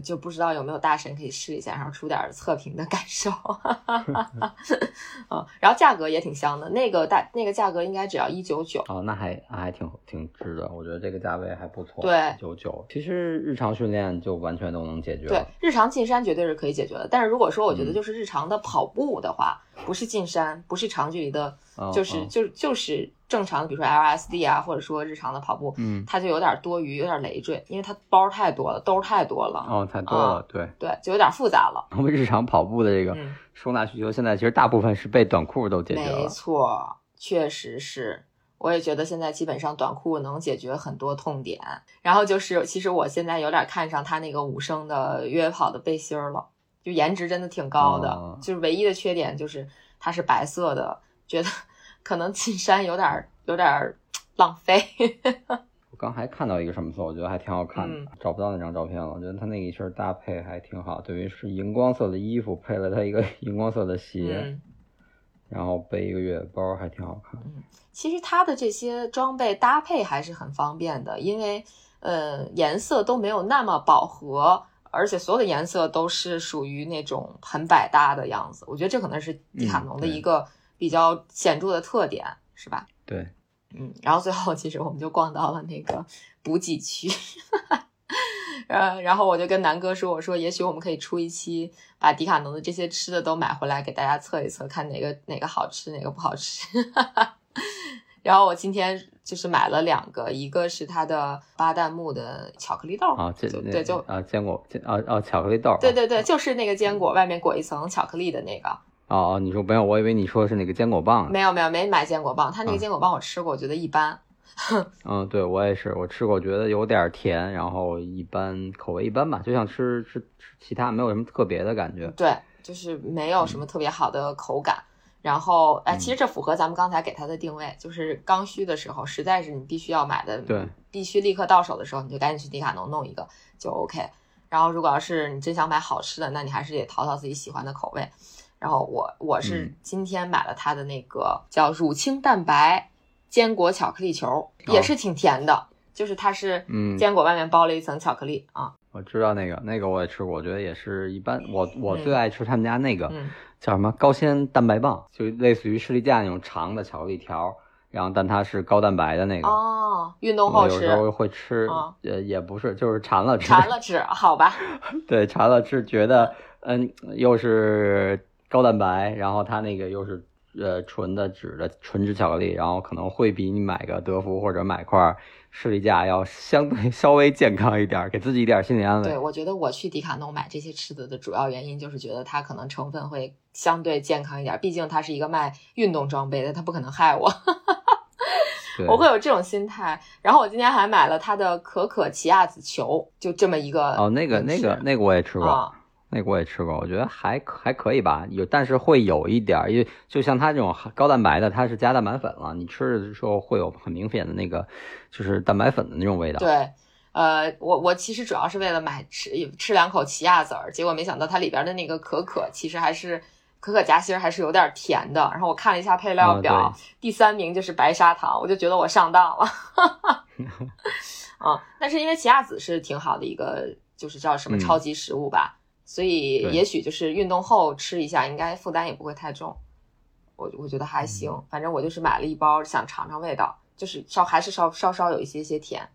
S2: 就不知道有没有大神可以试一下，然后出点儿测评的感受。嗯，然后价格也挺香的，那个大那个价格应该只要一九九。
S3: 哦，那还那还挺挺值的，我觉得这个价位还不错。
S2: 对
S3: 九九，其实日常训练就完全都能解决
S2: 对。，日常进山绝对是可以解决的。但是如果说我觉得
S3: 嗯
S2: 就是日常的跑步的话，不是进山，不是长距离的，
S3: 哦
S2: 就是、
S3: 哦
S2: 就就是正常的，比如说 LSD 啊，或者说日常的跑步，
S3: 嗯，
S2: 它就有点多余，有点累赘，因为它包太多了，兜太多了，
S3: 哦，太多了，
S2: 啊
S3: 对。
S2: 对，就有点复杂了。
S3: 我们日常跑步的这个
S2: 嗯，
S3: 收纳需求，现在其实大部分是被短裤都解决了没。
S2: 错，确实是。我也觉得现在基本上短裤能解决很多痛点。然后就是，其实我现在有点看上它那个五升的越野跑的背心儿了，就颜值真的挺高的。
S3: 哦
S2: 就是唯一的缺点就是它是白色的，觉得可能进山有点儿有点儿浪费。
S3: 我刚还看到一个什么色，我觉得还挺好看的，
S2: 嗯
S3: 找不到那张照片了。我觉得他那一身搭配还挺好，等于是荧光色的衣服配了他一个 荧光色的鞋，
S2: 嗯，
S3: 然后背一个越野包，还挺好看。
S2: 其实它的这些装备搭配还是很方便的，因为呃颜色都没有那么饱和，而且所有的颜色都是属于那种很百搭的样子。我觉得这可能是迪卡侬的一个比较显著的特点，是吧？
S3: 对，
S2: 嗯，然后最后其实我们就逛到了那个补给区，呃，然后我就跟南哥说，我说也许我们可以出一期，把迪卡侬的这些吃的都买回来给大家测一测，看哪个哪个好吃，哪个不好吃。然后我今天就是买了两个，一个是它的巴旦木的巧克力豆
S3: 啊，这
S2: 对就
S3: 啊坚果啊啊巧克力豆，
S2: 对对对，就是那个坚果外面裹一层巧克力的那个。
S3: 哦哦，你说没有，我以为你说的是那个坚果棒。
S2: 没有没有，没买坚果棒，他那个坚果棒我吃过，我觉得一般。
S3: 嗯，对我也是，我吃过，觉得有点甜，然后一般，口味一般吧，就像吃吃吃其他，没有什么特别的感觉。
S2: 对，就是没有什么特别好的口感。然后，哎，其实这符合咱们刚才给它的定位，就是刚需的时候，实在是你必须要买的，
S3: 对，
S2: 必须立刻到手的时候，你就赶紧去迪卡侬弄一个就 OK。然后，如果要是你真想买好吃的，那你还是得淘淘自己喜欢的口味。然后我我是今天买了它的那个叫乳清蛋白坚果巧克力球，也是挺甜的，就是它是
S3: 嗯
S2: 坚果外面包了一层巧克力啊。
S3: 我知道那个那个我也吃过，我觉得也是一般。我我最爱吃他们家那个。叫什么高纤蛋白棒，就类似于士力架那种长的巧克力条，然后但它是高蛋白的那个
S2: 哦。运动后吃，
S3: 有时候会吃，也，也不是，就是馋了吃。
S2: 馋了吃，好吧。
S3: 对，馋了吃，觉得嗯，又是高蛋白，然后它那个又是呃纯的脂的纯脂巧克力，然后可能会比你买个德芙或者买块。士力架要相对 稍微健康一点，给自己一点心理安慰。
S2: 对，我觉得我去迪卡侬买这些吃的的主要原因就是觉得它可能成分会相对健康一点，毕竟它是一个卖运动装备的，它不可能害我。我会有这种心态。然后我今天还买了它的可可奇亚籽球，就这么一个。
S3: 哦，那个那个那个我也吃过。那个我也吃过，我觉得还还可以吧，有但是会有一点，因为就像它这种高蛋白的，它是加蛋白粉了，你吃的时候会有很明显的那个就是蛋白粉的那种味道。
S2: 对，呃，我我其实主要是为了买吃吃两口奇亚籽儿，结果没想到它里边的那个可可其实还是可可夹心还是有点甜的。然后我看了一下配料表，第三名就是白砂糖，我就觉得我上当了。啊，但是因为奇亚籽是挺好的一个，就是叫什么超级食物吧。所以也许就是运动后吃一下，应该负担也不会太重。我我觉得还行，反正我就是买了一包，想尝尝味道，就是稍还是稍稍稍有一些些甜，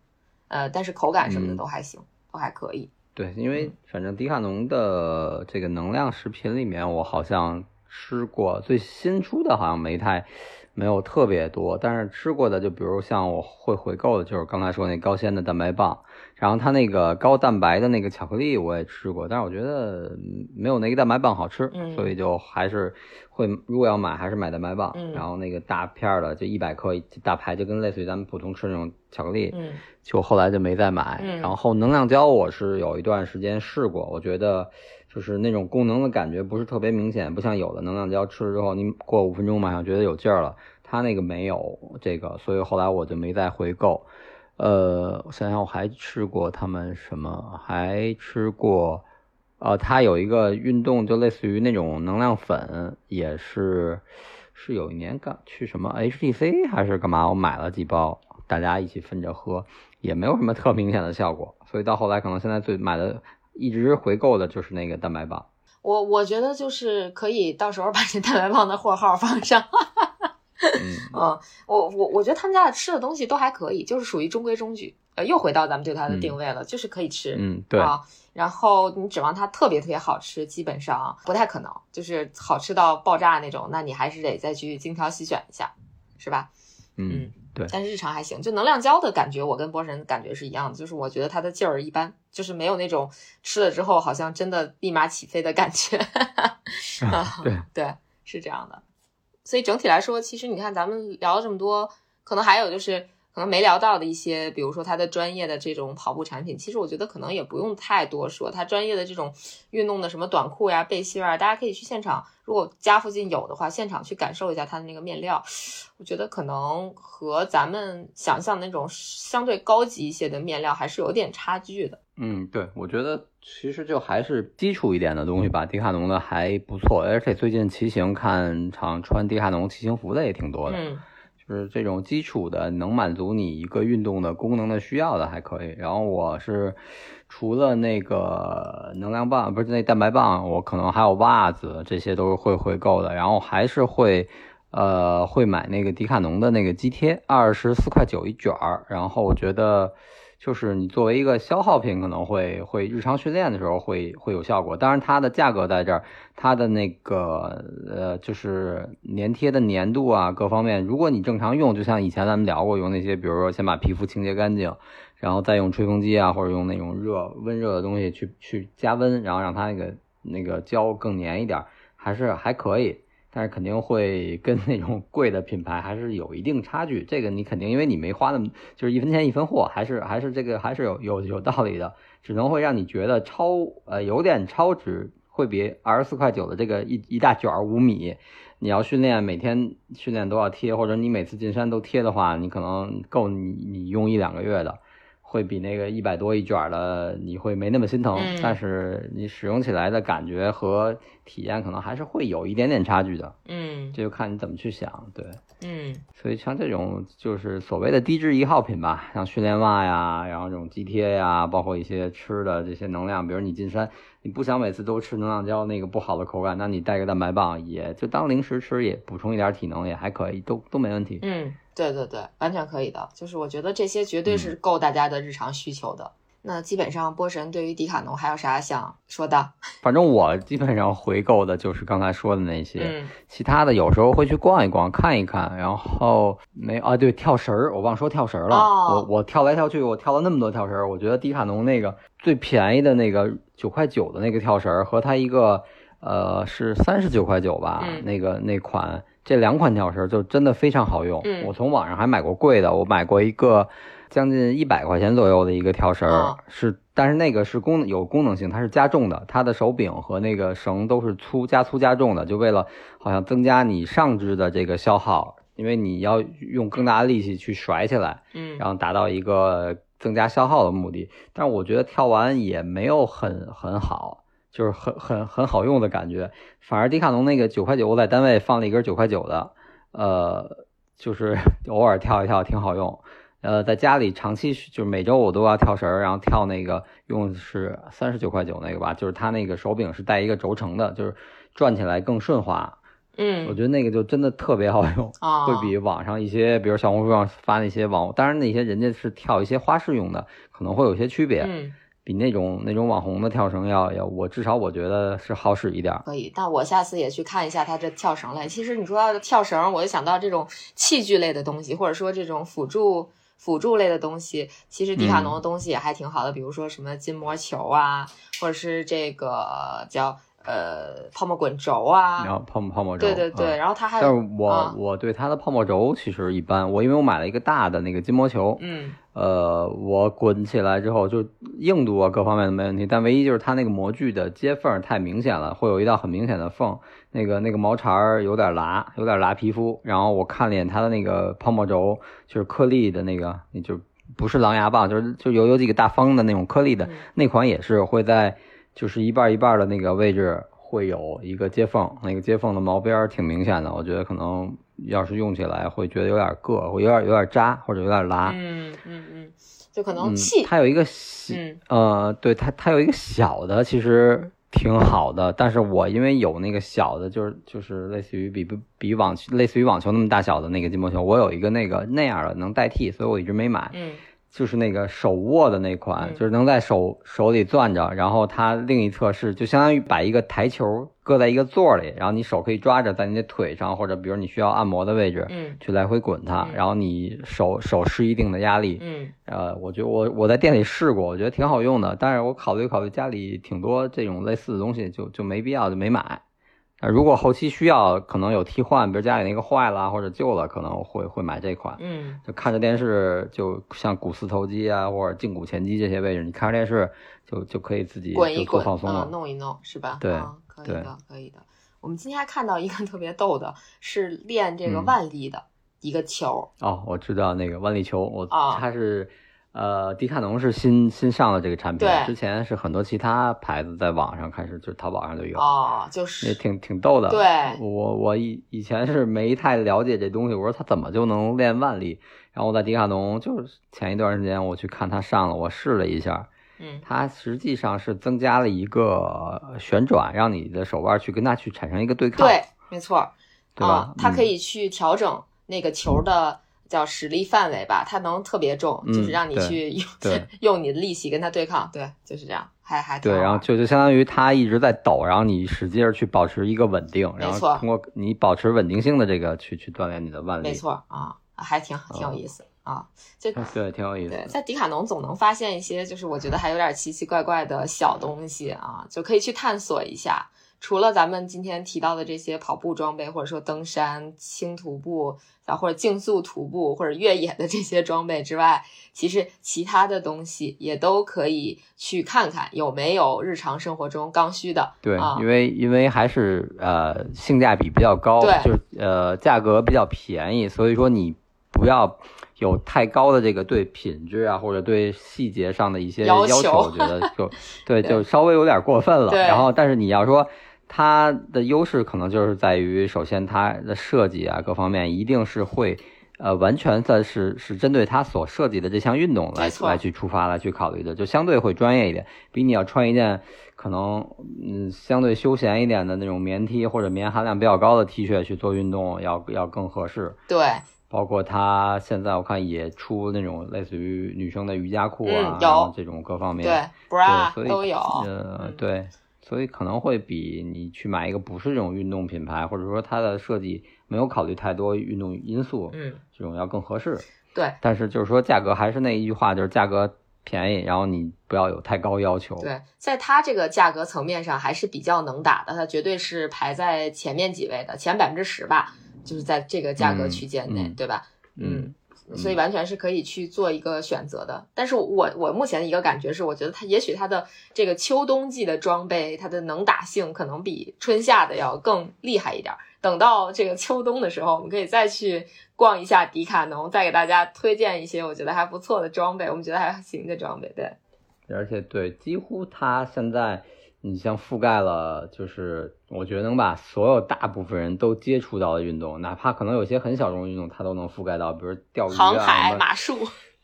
S2: 呃，但是口感什么的都还行，都还可以。
S3: 对，因为反正迪卡侬的这个能量食品里面，我好像吃过最新出的，好像没太没有特别多，但是吃过的，就比如像我会回购的，就是刚才说那高纤的蛋白棒。然后它那个高蛋白的那个巧克力我也吃过，但是我觉得没有那个蛋白棒好吃，所以就还是会如果要买还是买蛋白棒。然后那个大片的就一百克大排，就跟类似于咱们普通吃那种巧克力，就后来就没再买。然后能量胶我是有一段时间试过，我觉得就是那种功能的感觉不是特别明显，不像有的能量胶吃了之后你过五分钟马上觉得有劲儿了，它那个没有这个，所以后来我就没再回购。呃，我想想，我还吃过他们什么？还吃过，呃，它有一个运动，就类似于那种能量粉，也是，是有一年干去什么 HTC 还是干嘛？我买了几包，大家一起分着喝，也没有什么特明显的效果。所以到后来，可能现在最买的一直回购的就是那个蛋白棒。
S2: 我我觉得就是可以到时候把这蛋白棒的货号放上。嗯，我我我觉得他们家的吃的东西都还可以，就是属于中规中矩。呃，又回到咱们对它的定位了，就是可以吃。
S3: 嗯，对
S2: 啊。然后你指望它特别特别好吃，基本上不太可能。就是好吃到爆炸那种，那你还是得再去精挑细选一下，是吧？
S3: 嗯，对。
S2: 但是日常还行，就能量胶的感觉，我跟波神感觉是一样的，就是我觉得它的劲儿一般，就是没有那种吃了之后好像真的立马起飞的感觉。
S3: 对
S2: 对，是这样的。所以整体来说，其实你看咱们聊了这么多，可能还有就是可能没聊到的一些，比如说它的专业的这种跑步产品，其实我觉得可能也不用太多说。它专业的这种运动的什么短裤呀、背心啊，大家可以去现场，如果家附近有的话，现场去感受一下它的那个面料。我觉得可能和咱们想象那种相对高级一些的面料还是有点差距的。
S3: 嗯，对，我觉得。其实就还是基础一点的东西吧，迪卡侬的还不错，而且最近骑行看场穿迪卡侬骑行服的也挺多的，
S2: 嗯，
S3: 就是这种基础的能满足你一个运动的功能的需要的还可以。然后我是除了那个能量棒，不是那蛋白棒，我可能还有袜子，这些都是会回购的。然后还是会。呃，会买那个迪卡侬的那个肌贴，二十四块九一卷儿。然后我觉得，就是你作为一个消耗品，可能会会日常训练的时候会会有效果。当然，它的价格在这儿，它的那个呃，就是粘贴的粘度啊，各方面，如果你正常用，就像以前咱们聊过，用那些，比如说先把皮肤清洁干净，然后再用吹风机啊，或者用那种热温热的东西去去加温，然后让它那个那个胶更粘一点，还是还可以。但是肯定会跟那种贵的品牌还是有一定差距，这个你肯定因为你没花那么就是一分钱一分货，还是还是这个还是有有有道理的，只能会让你觉得超呃有点超值，会比二十四块九的这个一一大卷五米，你要训练每天训练都要贴，或者你每次进山都贴的话，你可能够你你用一两个月的。会比那个一百多一卷的你会没那么心疼，但是你使用起来的感觉和体验可能还是会有一点点差距的。
S2: 嗯，
S3: 这就看你怎么去想，对，
S2: 嗯，
S3: 所以像这种就是所谓的低脂一号品吧，像训练袜呀，然后这种肌贴呀，包括一些吃的这些能量，比如你进山，你不想每次都吃能量胶那个不好的口感，那你带个蛋白棒，也就当零食吃，也补充一点体能也还可以，都都没问题。
S2: 嗯。对对对，完全可以的。就是我觉得这些绝对是够大家的日常需求的。那基本上波神对于迪卡侬还有啥想说的？
S3: 反正我基本上回购的就是刚才说的那些，其他的有时候会去逛一逛看一看。然后没啊，对，跳绳儿，我忘说跳绳儿了。我我跳来跳去，我跳了那么多跳绳儿，我觉得迪卡侬那个最便宜的那个九块九的那个跳绳儿和它一个呃是三十九块九吧，那个那款。这两款跳绳就真的非常好用，我从网上还买过贵的，我买过一个将近一百块钱左右的一个跳绳，是，但是那个是功有功能性，它是加重的，它的手柄和那个绳都是粗加粗加重的，就为了好像增加你上肢的这个消耗，因为你要用更大的力气去甩起来，
S2: 嗯，
S3: 然后达到一个增加消耗的目的，但是我觉得跳完也没有很很好。就是很很很好用的感觉，反而迪卡侬那个九块九，我在单位放了一根九块九的，呃，就是 偶尔跳一跳挺好用。呃，在家里长期就是每周我都要跳绳，然后跳那个用的是三十九块九那个吧，就是它那个手柄是带一个轴承的，就是转起来更顺滑。
S2: 嗯，
S3: 我觉得那个就真的特别好用，会比网上一些，比如小红书上发那些网，当然那些人家是跳一些花式用的，可能会有些区别。
S2: 嗯。
S3: 比那种那种网红的跳绳要要我至少我觉得是好使一点。
S2: 可以，但我下次也去看一下他这跳绳类。其实你说到跳绳，我就想到这种器具类的东西，或者说这种辅助辅助类的东西。其实迪卡侬的东西也还挺好的，比如说什么筋膜球啊，或者是这个叫。呃，泡沫滚轴啊，
S3: 然后泡沫泡沫轴，
S2: 对对对，然后它还有，
S3: 但是我我对它的泡沫轴其实一般，我因为我买了一个大的那个筋膜球，
S2: 嗯，
S3: 呃，我滚起来之后就硬度啊各方面都没问题，但唯一就是它那个模具的接缝太明显了，会有一道很明显的缝，那个那个毛茬儿有点拉，有点拉皮肤。然后我看了眼它的那个泡沫轴，就是颗粒的那个，就不是狼牙棒，就是就有有几个大方的那种颗粒的那款也是会在。就是一半一半的那个位置会有一个接缝，那个接缝的毛边儿挺明显的，我觉得可能要是用起来会觉得有点硌，会有点有点扎或者有点拉。
S2: 嗯嗯嗯，就可能气。
S3: 它有一个小，呃，对它它有一个小的，其实挺好的，但是我因为有那个小的，就是就是类似于比比网类似于网球那么大小的那个筋膜球，我有一个那个那样的能代替，所以我一直没买。
S2: 嗯。
S3: 就是那个手握的那款，就是能在手手里攥着，然后它另一侧是就相当于把一个台球搁在一个座里，然后你手可以抓着在你的腿上，或者比如你需要按摩的位置，
S2: 嗯，
S3: 去来回滚它，然后你手手施一定的压力，
S2: 嗯，
S3: 呃，我觉得我我在店里试过，我觉得挺好用的，但是我考虑考虑家里挺多这种类似的东西，就就没必要就没买。啊，如果后期需要，可能有替换，比如家里那个坏了或者旧了，可能会会买这款。
S2: 嗯，
S3: 就看着电视，就像股四头肌啊，或者胫骨前肌这些位置，你看着电视就就可以自己
S2: 滚一滚，
S3: 放松了，
S2: 弄一弄，是吧？
S3: 对，
S2: 可以的，可以的。我们今天还看到一个特别逗的，是练这个腕力的一个球。
S3: 哦，我知道那个腕力球，我它是。呃，迪卡侬是新新上的这个产品，之前是很多其他牌子在网上开始，就是淘宝上就有
S2: 哦，就是
S3: 也挺挺逗的。
S2: 对，
S3: 我我以以前是没太了解这东西，我说它怎么就能练腕力？然后我在迪卡侬就是前一段时间我去看它上了，我试了一下，
S2: 嗯，
S3: 它实际上是增加了一个旋转，让你的手腕去跟它去产生一个对抗。
S2: 对，没错。
S3: 对吧？
S2: 它可以去调整那个球的叫实力范围吧，它能特别重，就是让你去用 用你的力气跟它对抗，对，就是这样，还还
S3: 对，然后就就相当于它一直在抖，然后你使劲去保持一个稳定，
S2: 然
S3: 后通过你保持稳定性的这个去去锻炼你的腕力，
S2: 没错啊，还挺挺有意思。啊，就
S3: 对，挺有意思。
S2: 对，在迪卡侬总能发现一些，就是我觉得还有点奇奇怪怪的小东西啊，就可以去探索一下。除了咱们今天提到的这些跑步装备，或者说登山、轻徒步啊，或者竞速徒步或者越野的这些装备之外，其实其他的东西也都可以去看看有没有日常生活中刚需的。
S3: 对，因为因为还是呃性价比比较高，就是呃价格比较便宜，所以说你不要。有太高的这个对品质啊，或者对细节上的一些要求，我觉得就 对，就稍微有点过分了。然后，但是你要说它的优势，可能就是在于，首先它的设计啊，各方面一定是会呃完全的是是针对它所设计的这项运动来来去出发来去考虑的，就相对会专业一点，比你要穿一件可能嗯相对休闲一点的那种棉 T 或者棉含量比较高的 T 恤去做运动要要更合适。
S2: 对。
S3: 包括它现在我看也出那种类似于女生的瑜伽裤
S2: 啊，有
S3: 这种各方面
S2: 对
S3: ，bra
S2: 都有。
S3: 呃，对，所以可能会比你去买一个不是这种运动品牌，或者说它的设计没有考虑太多运动因素，
S2: 嗯，
S3: 这种要更合适。
S2: 对，
S3: 但是就是说价格还是那一句话，就是价格便宜，然后你不要有太高要求。
S2: 对，在它这个价格层面上还是比较能打的，它绝对是排在前面几位的，前百分之十吧。就是在这个价格区间内，对吧？嗯，所以完全是可以去做一个选择的。但是我我目前的一个感觉是，我觉得它也许它的这个秋冬季的装备，它的能打性可能比春夏的要更厉害一点。等到这个秋冬的时候，我们可以再去逛一下迪卡侬，再给大家推荐一些我觉得还不错的装备，我们觉得还行的装备。对，
S3: 而且对，几乎它现在。你像覆盖了，就是我觉得能把所有大部分人都接触到的运动，哪怕可能有些很小众的运动，它都能覆盖到，比如钓鱼、
S2: 航海、马术。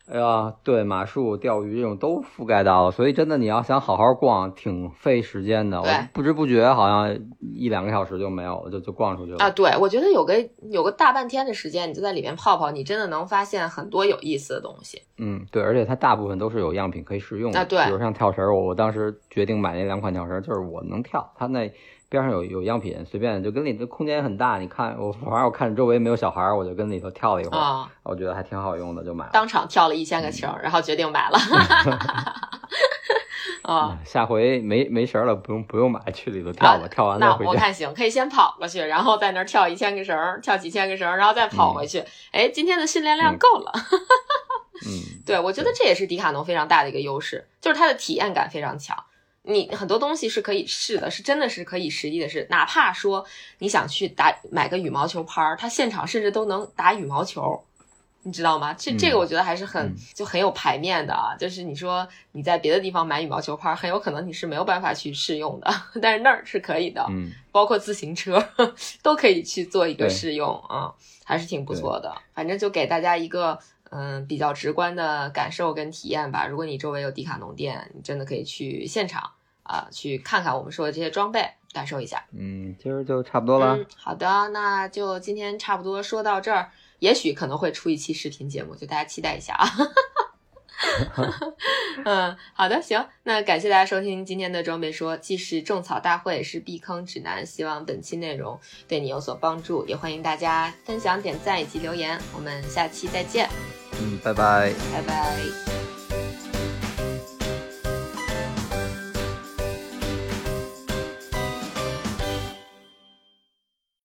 S3: 哎呀，对，马术、钓鱼这种都覆盖到了，所以真的你要想好好逛，挺费时间的。我不知不觉好像一两个小时就没有了，就就逛出去了。
S2: 啊，对，我觉得有个有个大半天的时间，你就在里面泡泡，你真的能发现很多有意思的东西。
S3: 嗯，对，而且它大部分都是有样品可以试用的。
S2: 啊，对，
S3: 比如像跳绳，我我当时决定买那两款跳绳，就是我能跳，它那。边上有有样品，随便就跟里头空间也很大。你看我，反正我看周围没有小孩，我就跟里头跳了一会儿，我觉得还挺好用的，就买了。
S2: 当场跳了一千个球，然后决定买了。啊，
S3: 下回没没绳了，不用不用买，去里头跳吧。跳完
S2: 那我看行，可以先跑过去，然后在那儿跳一千个绳，跳几千个绳，然后再跑回去。哎，今天的训练量够了。
S3: 嗯，
S2: 对，我觉得这也是迪卡侬非常大的一个优势，就是它的体验感非常强。你很多东西是可以试的，是真的是可以实际的试。哪怕说你想去打买个羽毛球拍儿，它现场甚至都能打羽毛球，你知道吗？这这个我觉得还是很就很有排面的啊。就是你说你在别的地方买羽毛球拍儿，很有可能你是没有办法去试用的，但是那儿是可以的。
S3: 嗯，
S2: 包括自行车 都可以去做一个试用啊，还是挺不错的。反正就给大家一个。嗯，比较直观的感受跟体验吧。如果你周围有迪卡侬店，你真的可以去现场啊，去看看我们说的这些装备，感受一下。
S3: 嗯，今儿就差不多了。
S2: 好的，那就今天差不多说到这儿，也许可能会出一期视频节目，就大家期待一下啊。嗯，好的，行，那感谢大家收听今天的装备说，既是种草大会，也是避坑指南。希望本期内容对你有所帮助，也欢迎大家分享、点赞以及留言。我们下期再见。
S3: 嗯，拜拜，
S2: 拜拜。